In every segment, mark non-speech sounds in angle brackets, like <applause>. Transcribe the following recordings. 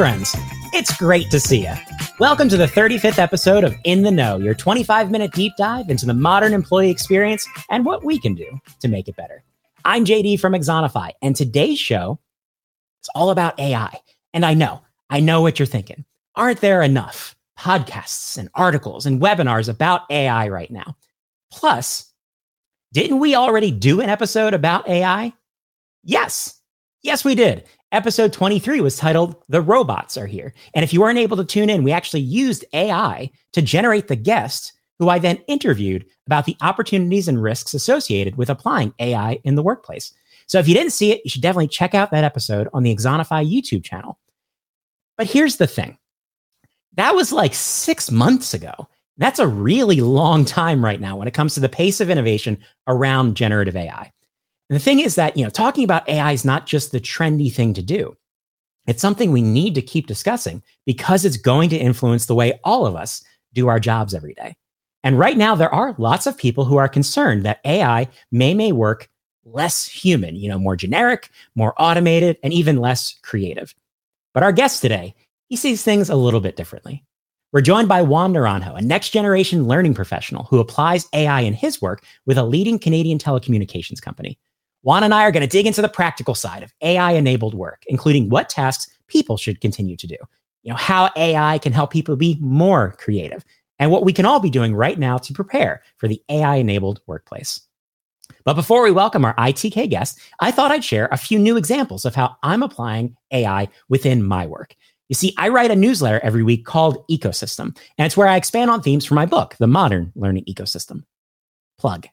friends. It's great to see you. Welcome to the 35th episode of In the Know, your 25 minute deep dive into the modern employee experience and what we can do to make it better. I'm JD from Axonify, and today's show is all about AI. And I know, I know what you're thinking. Aren't there enough podcasts and articles and webinars about AI right now? Plus, didn't we already do an episode about AI? Yes. Yes, we did. Episode 23 was titled The Robots Are Here. And if you weren't able to tune in, we actually used AI to generate the guest who I then interviewed about the opportunities and risks associated with applying AI in the workplace. So if you didn't see it, you should definitely check out that episode on the Axonify YouTube channel. But here's the thing that was like six months ago. That's a really long time right now when it comes to the pace of innovation around generative AI. And the thing is that, you know, talking about AI is not just the trendy thing to do. It's something we need to keep discussing because it's going to influence the way all of us do our jobs every day. And right now, there are lots of people who are concerned that AI may may work less human, you know, more generic, more automated, and even less creative. But our guest today, he sees things a little bit differently. We're joined by Juan Naranjo, a next generation learning professional who applies AI in his work with a leading Canadian telecommunications company. Juan and I are going to dig into the practical side of AI enabled work, including what tasks people should continue to do, you know, how AI can help people be more creative, and what we can all be doing right now to prepare for the AI enabled workplace. But before we welcome our ITK guest, I thought I'd share a few new examples of how I'm applying AI within my work. You see, I write a newsletter every week called Ecosystem, and it's where I expand on themes from my book, The Modern Learning Ecosystem. Plug.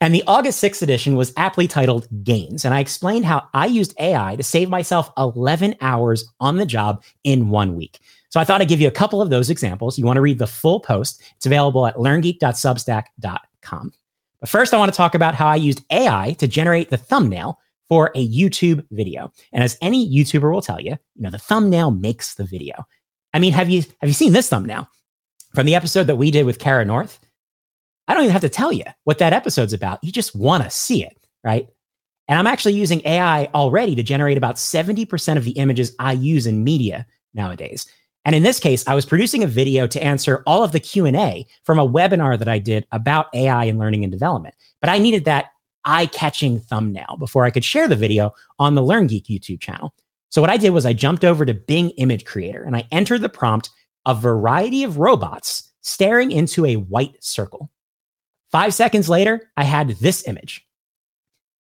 And the August 6th edition was aptly titled Gains. And I explained how I used AI to save myself 11 hours on the job in one week. So I thought I'd give you a couple of those examples. You want to read the full post, it's available at learngeek.substack.com. But first, I want to talk about how I used AI to generate the thumbnail for a YouTube video. And as any YouTuber will tell you, you know, the thumbnail makes the video. I mean, have you have you seen this thumbnail from the episode that we did with Kara North? I don't even have to tell you what that episode's about. You just want to see it, right? And I'm actually using AI already to generate about 70% of the images I use in media nowadays. And in this case, I was producing a video to answer all of the Q&A from a webinar that I did about AI and learning and development. But I needed that eye-catching thumbnail before I could share the video on the LearnGeek YouTube channel. So what I did was I jumped over to Bing Image Creator and I entered the prompt a variety of robots staring into a white circle. Five seconds later, I had this image.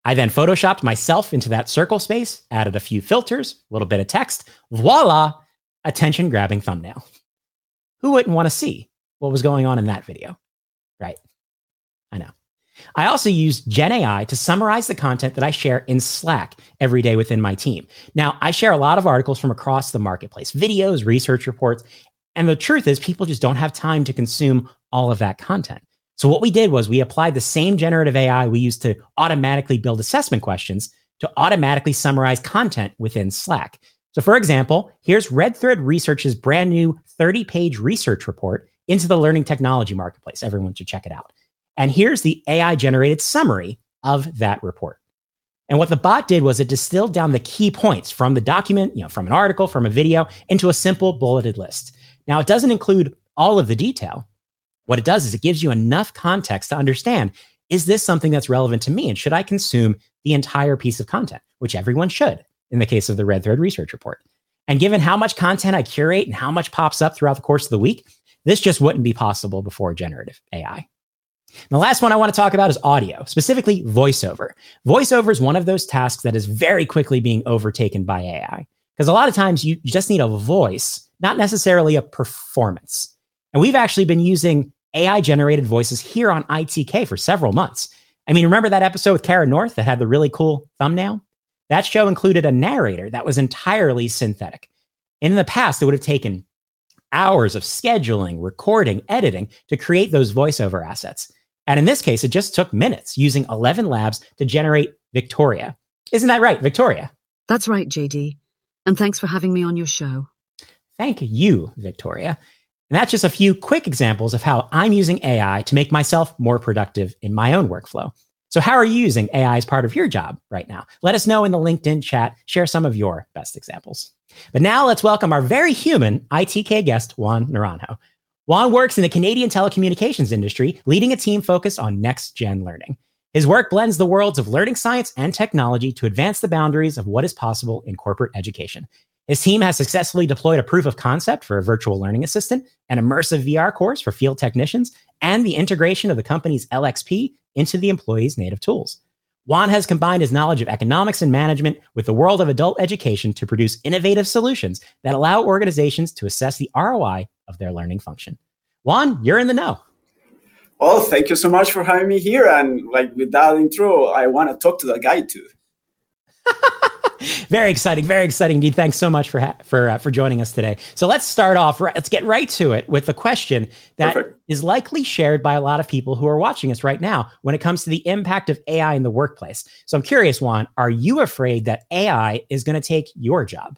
I then photoshopped myself into that circle space, added a few filters, a little bit of text. Voila, attention grabbing thumbnail. Who wouldn't want to see what was going on in that video? Right. I know. I also use Gen AI to summarize the content that I share in Slack every day within my team. Now, I share a lot of articles from across the marketplace, videos, research reports, and the truth is people just don't have time to consume all of that content. So what we did was we applied the same generative AI we used to automatically build assessment questions to automatically summarize content within Slack. So for example, here's Red Thread Research's brand new 30 page research report into the learning technology marketplace. Everyone should check it out. And here's the AI generated summary of that report. And what the bot did was it distilled down the key points from the document, you know, from an article, from a video into a simple bulleted list. Now, it doesn't include all of the detail, what it does is it gives you enough context to understand is this something that's relevant to me? And should I consume the entire piece of content, which everyone should in the case of the Red Thread Research Report? And given how much content I curate and how much pops up throughout the course of the week, this just wouldn't be possible before generative AI. And the last one I want to talk about is audio, specifically voiceover. Voiceover is one of those tasks that is very quickly being overtaken by AI. Because a lot of times you just need a voice, not necessarily a performance. And we've actually been using AI generated voices here on ITK for several months. I mean, remember that episode with Kara North that had the really cool thumbnail? That show included a narrator that was entirely synthetic. In the past, it would have taken hours of scheduling, recording, editing to create those voiceover assets. And in this case, it just took minutes using ElevenLabs to generate Victoria. Isn't that right, Victoria? That's right, JD. And thanks for having me on your show. Thank you, Victoria. And that's just a few quick examples of how I'm using AI to make myself more productive in my own workflow. So, how are you using AI as part of your job right now? Let us know in the LinkedIn chat. Share some of your best examples. But now let's welcome our very human ITK guest, Juan Naranjo. Juan works in the Canadian telecommunications industry, leading a team focused on next gen learning. His work blends the worlds of learning science and technology to advance the boundaries of what is possible in corporate education. His team has successfully deployed a proof of concept for a virtual learning assistant, an immersive VR course for field technicians, and the integration of the company's LXP into the employee's native tools. Juan has combined his knowledge of economics and management with the world of adult education to produce innovative solutions that allow organizations to assess the ROI of their learning function. Juan, you're in the know. Well, thank you so much for having me here. And like with that intro, I want to talk to the guy too. <laughs> very exciting, very exciting indeed. Thanks so much for ha- for uh, for joining us today. So let's start off. Right, Let's get right to it with a question that Perfect. is likely shared by a lot of people who are watching us right now when it comes to the impact of AI in the workplace. So I'm curious, Juan, are you afraid that AI is going to take your job?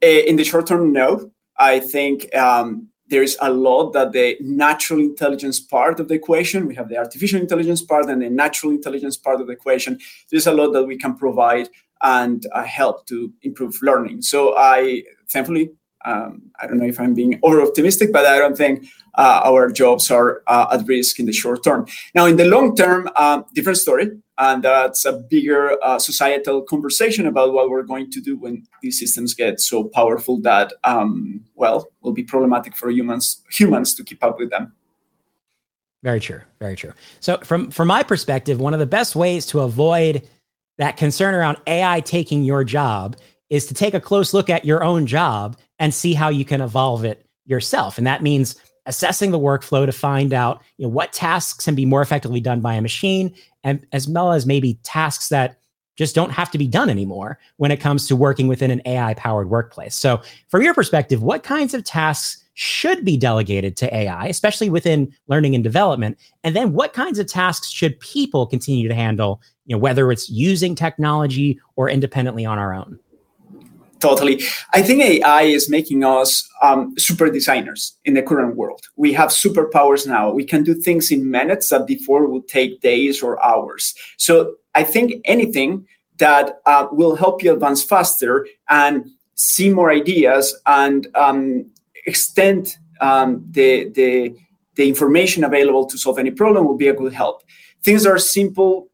In the short term, no. I think um, there's a lot that the natural intelligence part of the equation, we have the artificial intelligence part and the natural intelligence part of the equation. There's a lot that we can provide and uh, help to improve learning. So I thankfully, um, I don't know if I'm being over optimistic, but I don't think uh, our jobs are uh, at risk in the short term. Now, in the long term, uh, different story and that's a bigger uh, societal conversation about what we're going to do when these systems get so powerful that um, well will be problematic for humans humans to keep up with them. Very true. Very true. So from from my perspective one of the best ways to avoid that concern around ai taking your job is to take a close look at your own job and see how you can evolve it yourself. And that means assessing the workflow to find out you know, what tasks can be more effectively done by a machine and as well as maybe tasks that just don't have to be done anymore when it comes to working within an AI powered workplace. So, from your perspective, what kinds of tasks should be delegated to AI, especially within learning and development? And then what kinds of tasks should people continue to handle, you know, whether it's using technology or independently on our own? Totally. I think AI is making us um, super designers in the current world. We have superpowers now. We can do things in minutes that before would take days or hours. So I think anything that uh, will help you advance faster and see more ideas and um, extend um, the, the, the information available to solve any problem will be a good help. Things are simple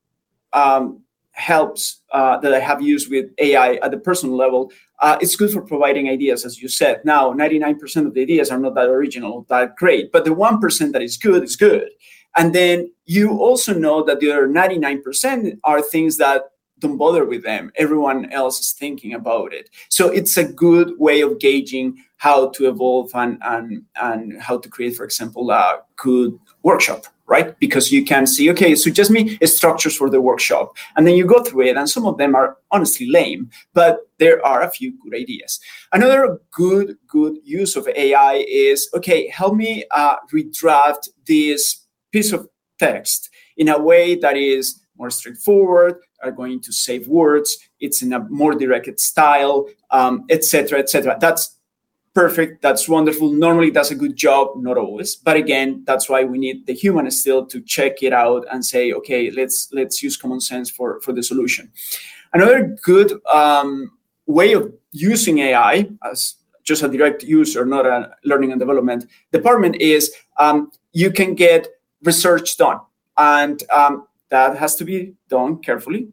um, helps uh, that I have used with AI at the personal level uh, it's good for providing ideas, as you said. Now, 99% of the ideas are not that original, that great, but the 1% that is good is good. And then you also know that the other 99% are things that don't bother with them. Everyone else is thinking about it. So it's a good way of gauging how to evolve and, and, and how to create, for example, a good workshop right? Because you can see, okay, so just me structures for the workshop. And then you go through it, and some of them are honestly lame, but there are a few good ideas. Another good, good use of AI is, okay, help me uh, redraft this piece of text in a way that is more straightforward, are going to save words, it's in a more directed style, etc., um, etc. Et That's perfect that's wonderful. Normally does a good job not always. But again that's why we need the human still to check it out and say okay let's let's use common sense for for the solution. Another good um, way of using ai as just a direct user not a learning and development department is um, you can get research done. And um, that has to be done carefully.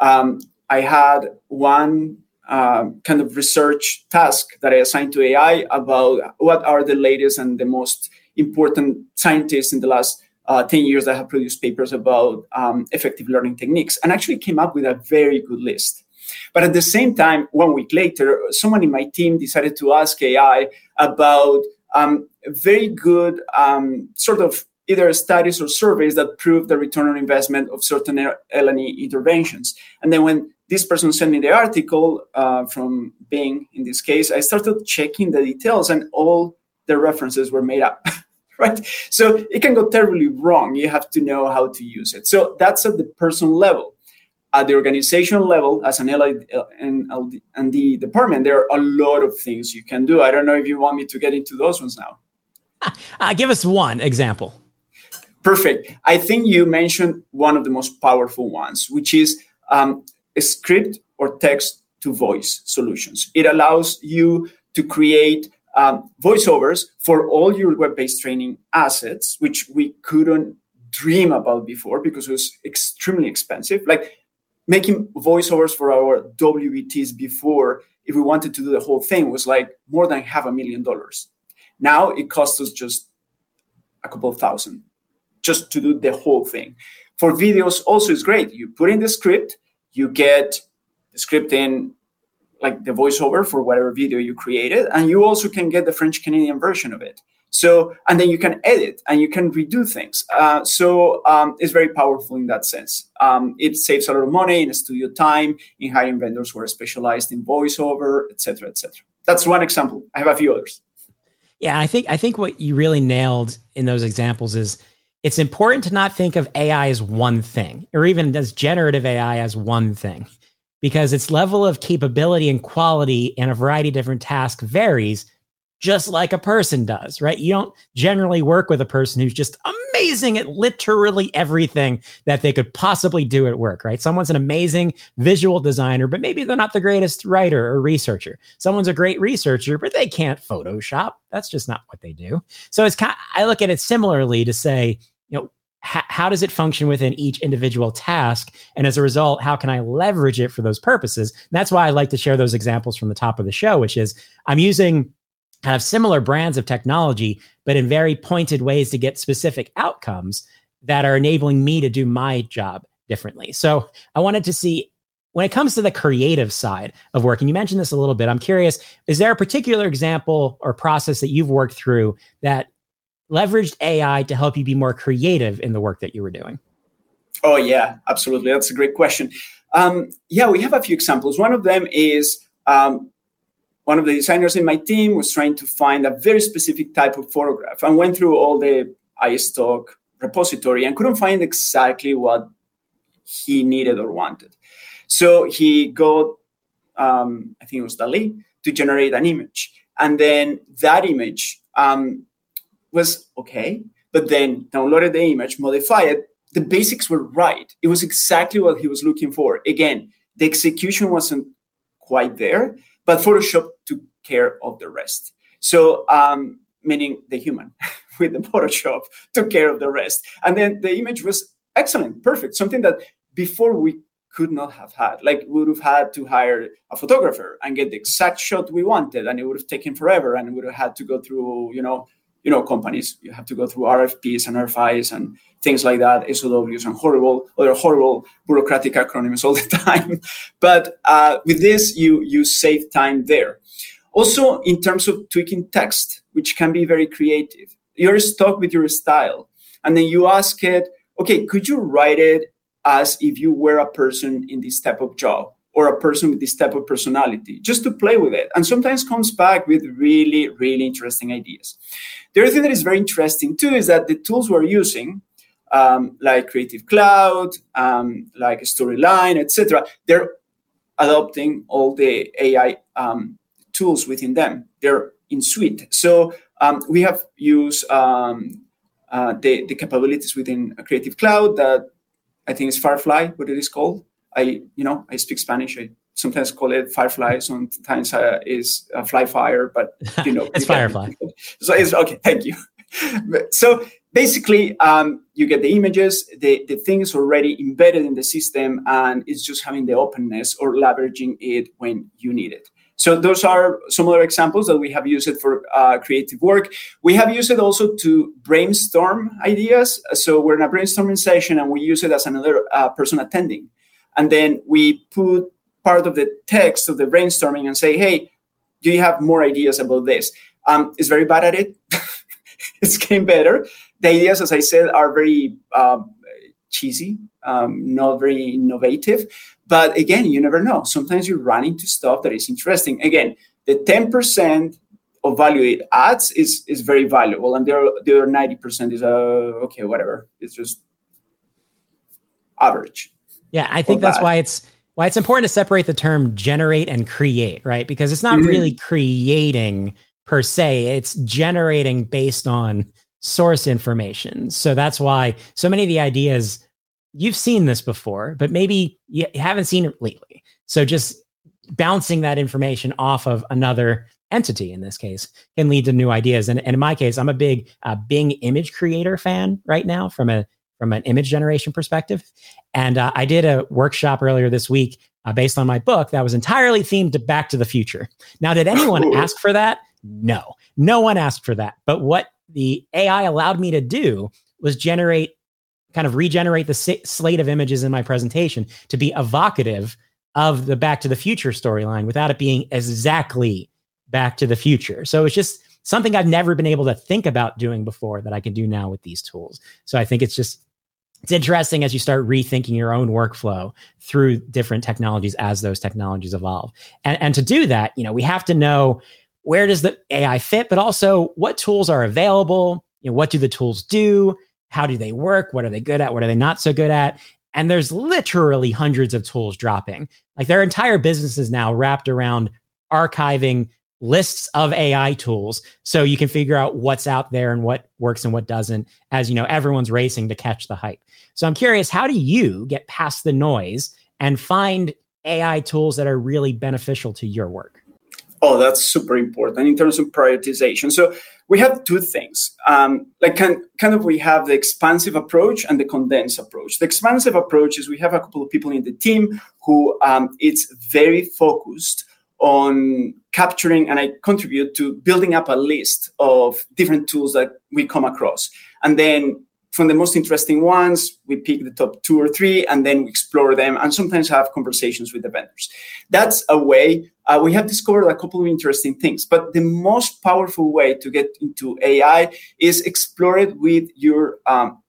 Um, i had one kind of research task that I assigned to AI about what are the latest and the most important scientists in the last uh, 10 years that have produced papers about um, effective learning techniques and actually came up with a very good list. But at the same time, one week later, someone in my team decided to ask AI about um, very good um, sort of either studies or surveys that prove the return on investment of certain L&D interventions. And then when this person sent me the article uh, from Bing, in this case, I started checking the details and all the references were made up. <laughs> right? So it can go terribly wrong. You have to know how to use it. So that's at the personal level. At the organizational level, as an LID and the department, there are a lot of things you can do. I don't know if you want me to get into those ones now. Uh, give us one example. Perfect. I think you mentioned one of the most powerful ones, which is um, script or text to voice solutions. It allows you to create um, voiceovers for all your web-based training assets, which we couldn't dream about before because it was extremely expensive. Like making voiceovers for our WBTs before, if we wanted to do the whole thing, was like more than half a million dollars. Now it costs us just a couple thousand just to do the whole thing. For videos, also is great. You put in the script, you get the script in like the voiceover for whatever video you created, and you also can get the French Canadian version of it. So, and then you can edit and you can redo things. Uh, so um, it's very powerful in that sense. Um, it saves a lot of money in studio time, in hiring vendors who are specialized in voiceover, etc., etc. That's one example. I have a few others. Yeah, I think I think what you really nailed in those examples is it's important to not think of AI as one thing, or even as generative AI as one thing, because its level of capability and quality in a variety of different tasks varies just like a person does, right? You don't generally work with a person who's just amazing at literally everything that they could possibly do at work, right? Someone's an amazing visual designer, but maybe they're not the greatest writer or researcher. Someone's a great researcher, but they can't Photoshop. That's just not what they do. So it's kind of, I look at it similarly to say, know, how does it function within each individual task? And as a result, how can I leverage it for those purposes? And that's why I like to share those examples from the top of the show, which is I'm using kind of similar brands of technology, but in very pointed ways to get specific outcomes that are enabling me to do my job differently. So I wanted to see when it comes to the creative side of work, and you mentioned this a little bit, I'm curious, is there a particular example or process that you've worked through that leveraged AI to help you be more creative in the work that you were doing? Oh, yeah, absolutely. That's a great question. Um, yeah, we have a few examples. One of them is um, one of the designers in my team was trying to find a very specific type of photograph and went through all the iStock repository and couldn't find exactly what he needed or wanted. So he got, um, I think it was DALL-E, to generate an image. And then that image um, was okay, but then downloaded the image, modified it. The basics were right. It was exactly what he was looking for. Again, the execution wasn't quite there, but Photoshop took care of the rest. So, um, meaning the human <laughs> with the Photoshop took care of the rest. And then the image was excellent, perfect, something that before we could not have had. Like we would have had to hire a photographer and get the exact shot we wanted, and it would have taken forever, and we would have had to go through, you know, you know, companies. You have to go through RFPs and RFIs and things like that, SOWs and horrible other horrible bureaucratic acronyms all the <laughs> time. but uh, with this, you you save time there. Also, in terms of tweaking text, which can be very creative, you're stuck with your style, and then you ask it, okay, could you write it as if you were a person in this type of job? Or a person with this type of personality, just to play with it. And sometimes comes back with really, really interesting ideas. The other thing that is very interesting too is that the tools we're using, um, like Creative Cloud, um, like Storyline, etc., they're adopting all the AI um, tools within them. They're in suite. So um, we have used um, uh, the, the capabilities within Creative Cloud that I think is Firefly, what it is called. I, you know, I speak Spanish. I sometimes call it Firefly. Sometimes uh, is uh, Fly Fire, but you know, <laughs> it's Firefly. So it's okay. Thank you. <laughs> so basically, um, you get the images. The the thing is already embedded in the system, and it's just having the openness or leveraging it when you need it. So those are some other examples that we have used it for uh, creative work. We have used it also to brainstorm ideas. So we're in a brainstorming session and we use it as another uh, person attending. And then we put part of the text of the brainstorming and say, hey, do you have more ideas about this? Um, it's very bad at it. <laughs> it's getting better. The ideas, as I said, are very um, cheesy, um, not very innovative. But again, you never know. Sometimes you run into stuff that is interesting. Again, the 10% of value it adds is, is very valuable. And the other, the other 90% is, uh, okay, whatever. It's just average. Yeah, I think that's why it's why it's important to separate the term generate and create, right? Because it's not mm-hmm. really creating per se, it's generating based on source information. So that's why so many of the ideas you've seen this before, but maybe you haven't seen it lately. So just bouncing that information off of another entity in this case can lead to new ideas. And, and in my case, I'm a big uh, Bing image creator fan right now from a from an image generation perspective. And uh, I did a workshop earlier this week uh, based on my book that was entirely themed to Back to the Future. Now, did anyone <laughs> ask for that? No, no one asked for that. But what the AI allowed me to do was generate, kind of regenerate the slate of images in my presentation to be evocative of the Back to the Future storyline without it being exactly Back to the Future. So it's just something I've never been able to think about doing before that I can do now with these tools. So I think it's just it's interesting as you start rethinking your own workflow through different technologies as those technologies evolve. And, and to do that, you know, we have to know where does the AI fit, but also what tools are available, you know, what do the tools do? How do they work? What are they good at? What are they not so good at? And there's literally hundreds of tools dropping. Like their entire businesses now wrapped around archiving lists of AI tools so you can figure out what's out there and what works and what doesn't as you know everyone's racing to catch the hype. So I'm curious how do you get past the noise and find AI tools that are really beneficial to your work? Oh, that's super important in terms of prioritization. So we have two things. Um, like kind, kind of we have the expansive approach and the condensed approach. The expansive approach is we have a couple of people in the team who um, it's very focused on capturing and I contribute to building up a list of different tools that we come across. And then from the most interesting ones, we pick the top two or three, and then we explore them and sometimes have conversations with the vendors. That's a way uh, we have discovered a couple of interesting things. But the most powerful way to get into AI is explore it with your um,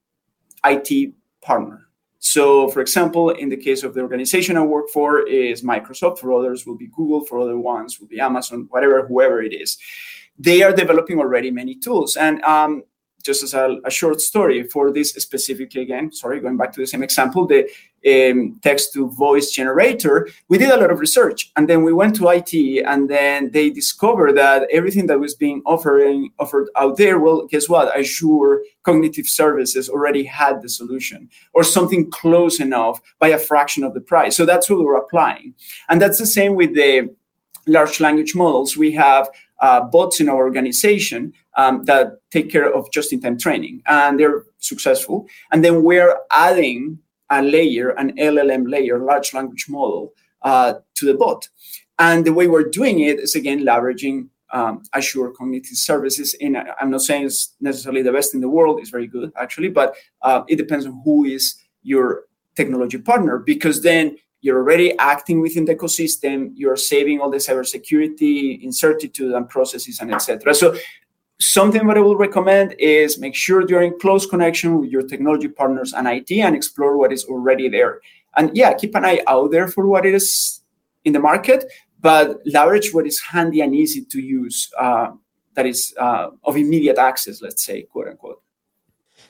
IT partner. So, for example, in the case of the organization I work for, is Microsoft. For others, will be Google. For other ones, will be Amazon. Whatever, whoever it is, they are developing already many tools. And um, just as a, a, short story for this specifically again sorry going back to the same example the um, text to voice generator we did a lot of research and then we went to it and then they discovered that everything that was being offering offered out there well guess what? Azure cognitive services already had the solution or something close enough by a fraction of the price. So that's what we're applying. And that's the same with the large language models. We have uh, bots in our organization um, that take care of just-in-time training, and they're successful. And then we're adding a layer, an LLM layer, large language model, uh, to the bot. And the way we're doing it is again leveraging um, Azure Cognitive Services. In I'm not saying it's necessarily the best in the world; it's very good actually, but uh, it depends on who is your technology partner because then you're already acting within the ecosystem you're saving all the cybersecurity incertitude and processes and etc so something that i will recommend is make sure you're in close connection with your technology partners and it and explore what is already there. And yeah keep an eye out there for what is in the market but leverage what is handy and easy to use uh, that is uh, of immediate access let's say quote unquote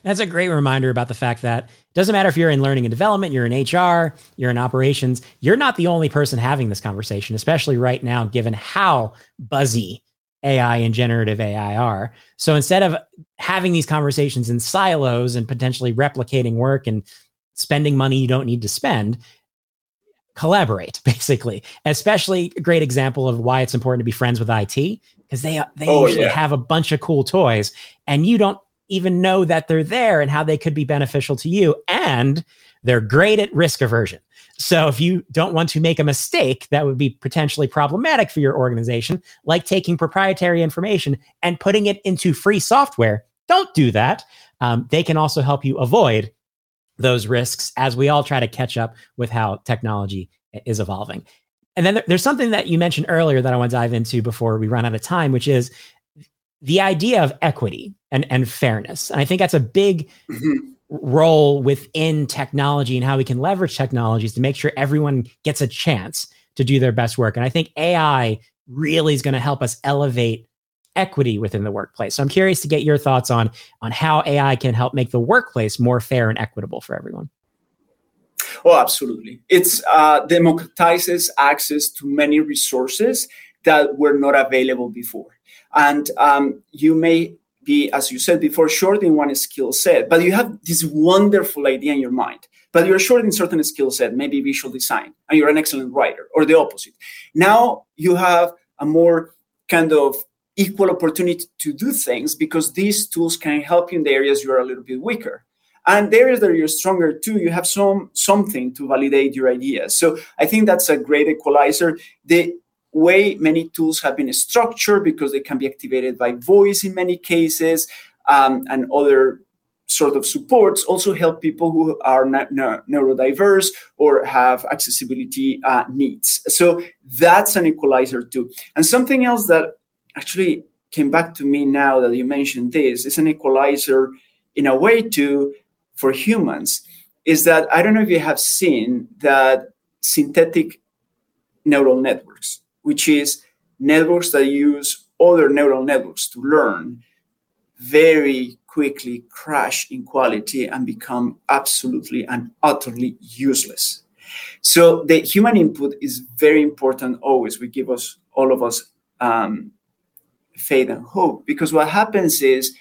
that's a great reminder about the fact that it doesn't matter if you're in learning and development, you're in HR, you're in operations, you're not the only person having this conversation, especially right now, given how buzzy AI and generative AI are. So instead of having these conversations in silos and potentially replicating work and spending money you don't need to spend, collaborate <laughs> basically. Especially a great example of why it's important to be friends with IT because they they oh, usually yeah. have a bunch of cool toys and you don't even know that they're there and how they could be beneficial to you. And they're great at risk aversion. So if you don't want to make a mistake that would be potentially problematic for your organization, like taking proprietary information and putting it into free software, don't do that. Um, they can also help you avoid those risks as we all try to catch up with how technology is evolving. And then there's something that you mentioned earlier that I want to dive into before we run out of time, which is the idea of equity and, and fairness. And I think that's a big mm-hmm. role within technology and how we can leverage technologies to make sure everyone gets a chance to do their best work. And I think AI really is going to help us elevate equity within the workplace. So I'm curious to get your thoughts on on how AI can help make the workplace more fair and equitable for everyone. Oh, absolutely. It's uh, democratizes access to many resources that were not available before. And um, you may be, as you said before, short in one skill set, but you have this wonderful idea in your mind. but you're short in certain skill set, maybe visual design, and you're an excellent writer, or the opposite. Now you have a more kind of equal opportunity to do things because these tools can help you in the areas you're a little bit weaker. And the areas that you're stronger too, you have some something to validate your ideas. So I think that's a great equalizer. The way many tools have been structured because they can be activated by voice in many cases um, and other sort of supports also help people who are neurodiverse or have accessibility uh, needs. So that's an equalizer too. And something else that actually came back to me now that you mentioned this is an equalizer in a way too for humans is that I don't know if you have seen that synthetic neural networks, which is networks that use other neural networks to learn, very quickly crash in quality and become absolutely and utterly useless. So the human input is very important always. We give us all of us um, faith and hope because what happens is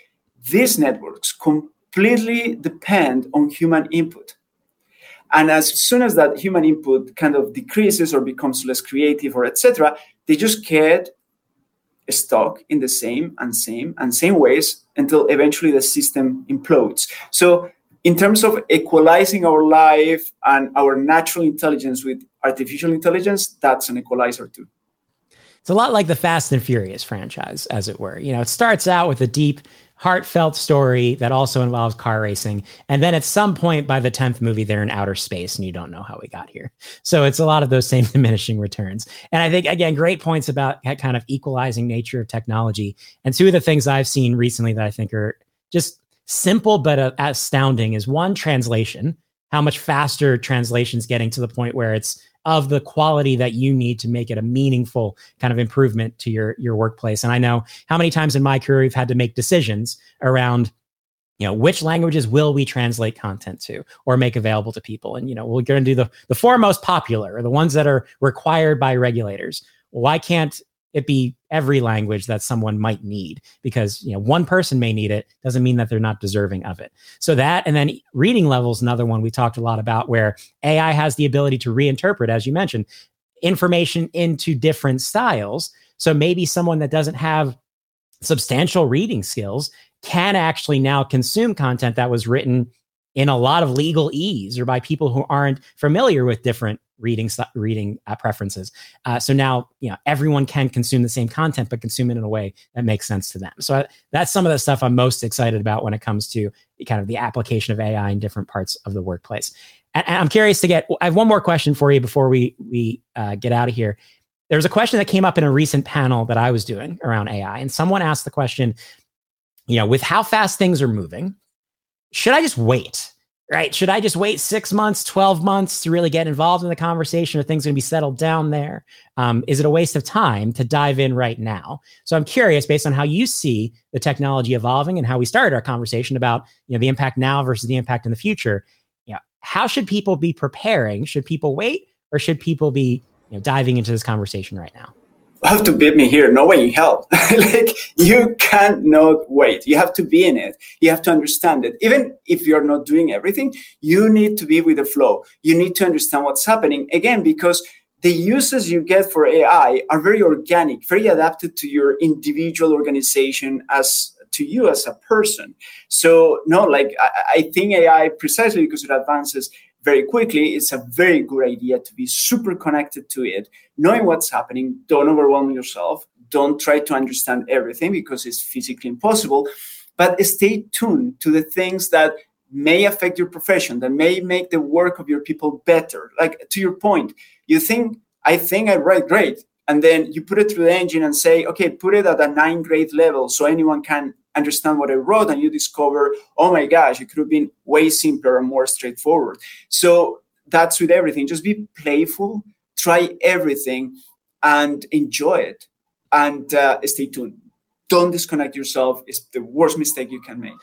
these networks completely depend on human input. And as soon as that human input kind of decreases or becomes less creative or etc., they just get stuck in the same and same and same ways until eventually the system implodes. So in terms of equalizing our life and our natural intelligence with artificial intelligence, that's an equalizer too. It's a lot like the Fast and Furious franchise, as it were. You know, it starts out with a deep, heartfelt story that also involves car racing. And then at some point by the 10th movie, they're in outer space and you don't know how we got here. So it's a lot of those same <laughs> diminishing returns. And I think, again, great points about that kind of equalizing nature of technology. And two of the things I've seen recently that I think are just simple but uh, astounding is one, translation. How much faster translation's getting to the point where it's of the quality that you need to make it a meaningful kind of improvement to your your workplace. And I know how many times in my career we've had to make decisions around you know which languages will we translate content to or make available to people and you know we're going to do the the four most popular or the ones that are required by regulators why can't it be every language that someone might need because you know one person may need it doesn't mean that they're not deserving of it. So that and then reading levels another one we talked a lot about where ai has the ability to reinterpret as you mentioned information into different styles. So maybe someone that doesn't have substantial reading skills can actually now consume content that was written in a lot of legalese or by people who aren't familiar with different reading reading uh, preferences. Uh, so now you know everyone can consume the same content, but consume it in a way that makes sense to them. So I, that's some of the stuff I'm most excited about when it comes to kind of the application of AI in different parts of the workplace. And, and I'm curious to get. I have one more question for you before we we uh, get out of here. There was a question that came up in a recent panel that I was doing around AI, and someone asked the question, you know, with how fast things are moving, should I just wait? Right? Should I just wait six months, 12 months to really get involved in the conversation? Are things going to be settled down there? Um, is it a waste of time to dive in right now? So I'm curious, based on how you see the technology evolving and how we started our conversation about you know the impact now versus the impact in the future. You know, how should people be preparing? Should people wait, or should people be you know, diving into this conversation right now? Have to beat me here. No way in hell. <laughs> like you cannot wait. You have to be in it. You have to understand it. Even if you're not doing everything, you need to be with the flow. You need to understand what's happening again because the uses you get for AI are very organic, very adapted to your individual organization as to you as a person. So no, like I, I think AI precisely because it advances very quickly, it's a very good idea to be super connected to it, knowing what's happening. Don't overwhelm yourself. Don't try to understand everything because it's physically impossible. But stay tuned to the things that may affect your profession, that may make the work of your people better. Like to your point, you think, I think I write great. And then you put it through the engine and say, okay, put it at a nine grade level so anyone can understand what I wrote, and you discover, oh my gosh, it could have been way simpler and more straightforward. So that's with everything. Just be playful, try everything, and enjoy it. And uh, stay tuned. Don't disconnect yourself. It's the worst mistake you can make.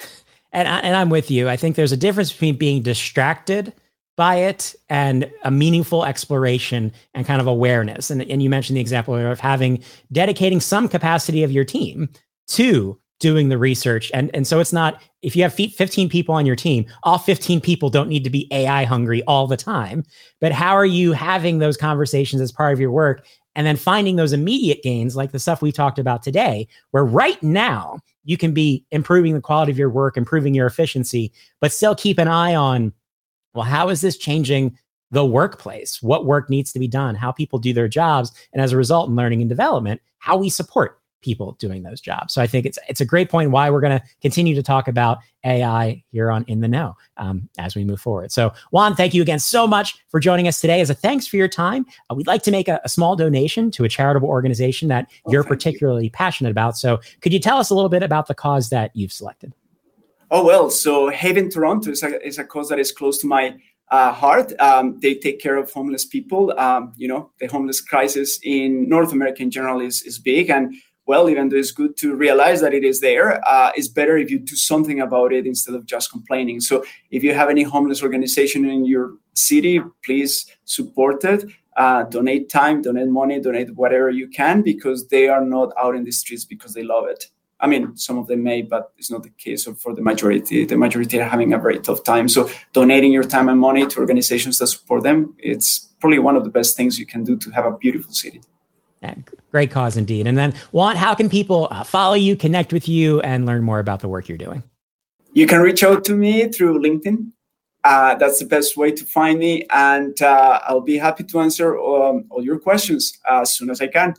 And, I, and I'm with you. I think there's a difference between being distracted by it and a meaningful exploration and kind of awareness. And, and you mentioned the example of having dedicating some capacity of your team to doing the research and and so it's not if you have 15 people on your team all 15 people don't need to be ai hungry all the time but how are you having those conversations as part of your work and then finding those immediate gains like the stuff we talked about today where right now you can be improving the quality of your work improving your efficiency but still keep an eye on well how is this changing the workplace what work needs to be done how people do their jobs and as a result in learning and development how we support people doing those jobs. So I think it's it's a great point why we're going to continue to talk about AI here on In the Know um, as we move forward. So Juan, thank you again so much for joining us today. As a thanks for your time, uh, we'd like to make a, a, small donation to a charitable organization that oh, you're particularly you. passionate about. So could you tell us a little bit about the cause that you've selected? Oh well, so Haven Toronto is a, is a cause that is close to my uh, heart. Um, they take care of homeless people. Um, you know, the homeless crisis in North America in general is, is big, and well, even though it's good to realize that it is there, uh, it's better if you do something about it instead of just complaining. So, if you have any homeless organization in your city, please support it. Uh, donate time, donate money, donate whatever you can because they are not out in the streets because they love it. I mean, some of them may, but it's not the case for the majority. The majority are having a very tough time. So, donating your time and money to organizations that support them, it's probably one of the best things you can do to have a beautiful city. Yeah, great cause indeed. And then, Juan, how can people uh, follow you, connect with you, and learn more about the work you're doing? You can reach out to me through LinkedIn. Uh, that's the best way to find me, and uh, I'll be happy to answer um, all your questions as soon as I can.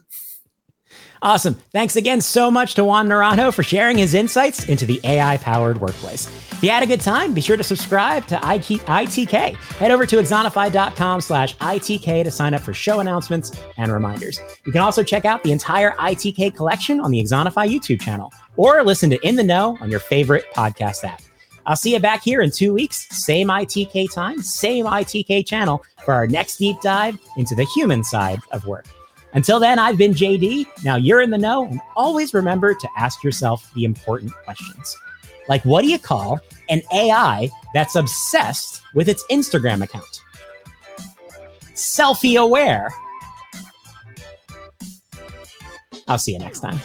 Awesome. Thanks again so much to Juan Naranjo for sharing his insights into the AI powered workplace. If you had a good time, be sure to subscribe to ITK. Head over to axonify.com slash ITK to sign up for show announcements and reminders. You can also check out the entire ITK collection on the Axonify YouTube channel or listen to In the Know on your favorite podcast app. I'll see you back here in two weeks, same ITK time, same ITK channel for our next deep dive into the human side of work. Until then, I've been JD. Now you're in the know, and always remember to ask yourself the important questions. Like, what do you call an AI that's obsessed with its Instagram account? Selfie aware. I'll see you next time.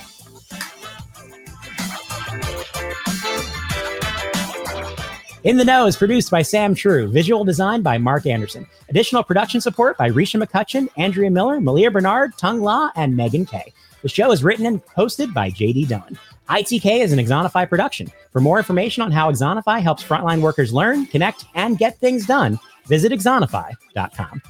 In the Know is produced by Sam True, visual design by Mark Anderson. Additional production support by Risha McCutcheon, Andrea Miller, Malia Bernard, Tung La, and Megan Kay. The show is written and hosted by JD Dillon. ITK is an Axonify production. For more information on how Axonify helps frontline workers learn, connect, and get things done, visit axonify.com.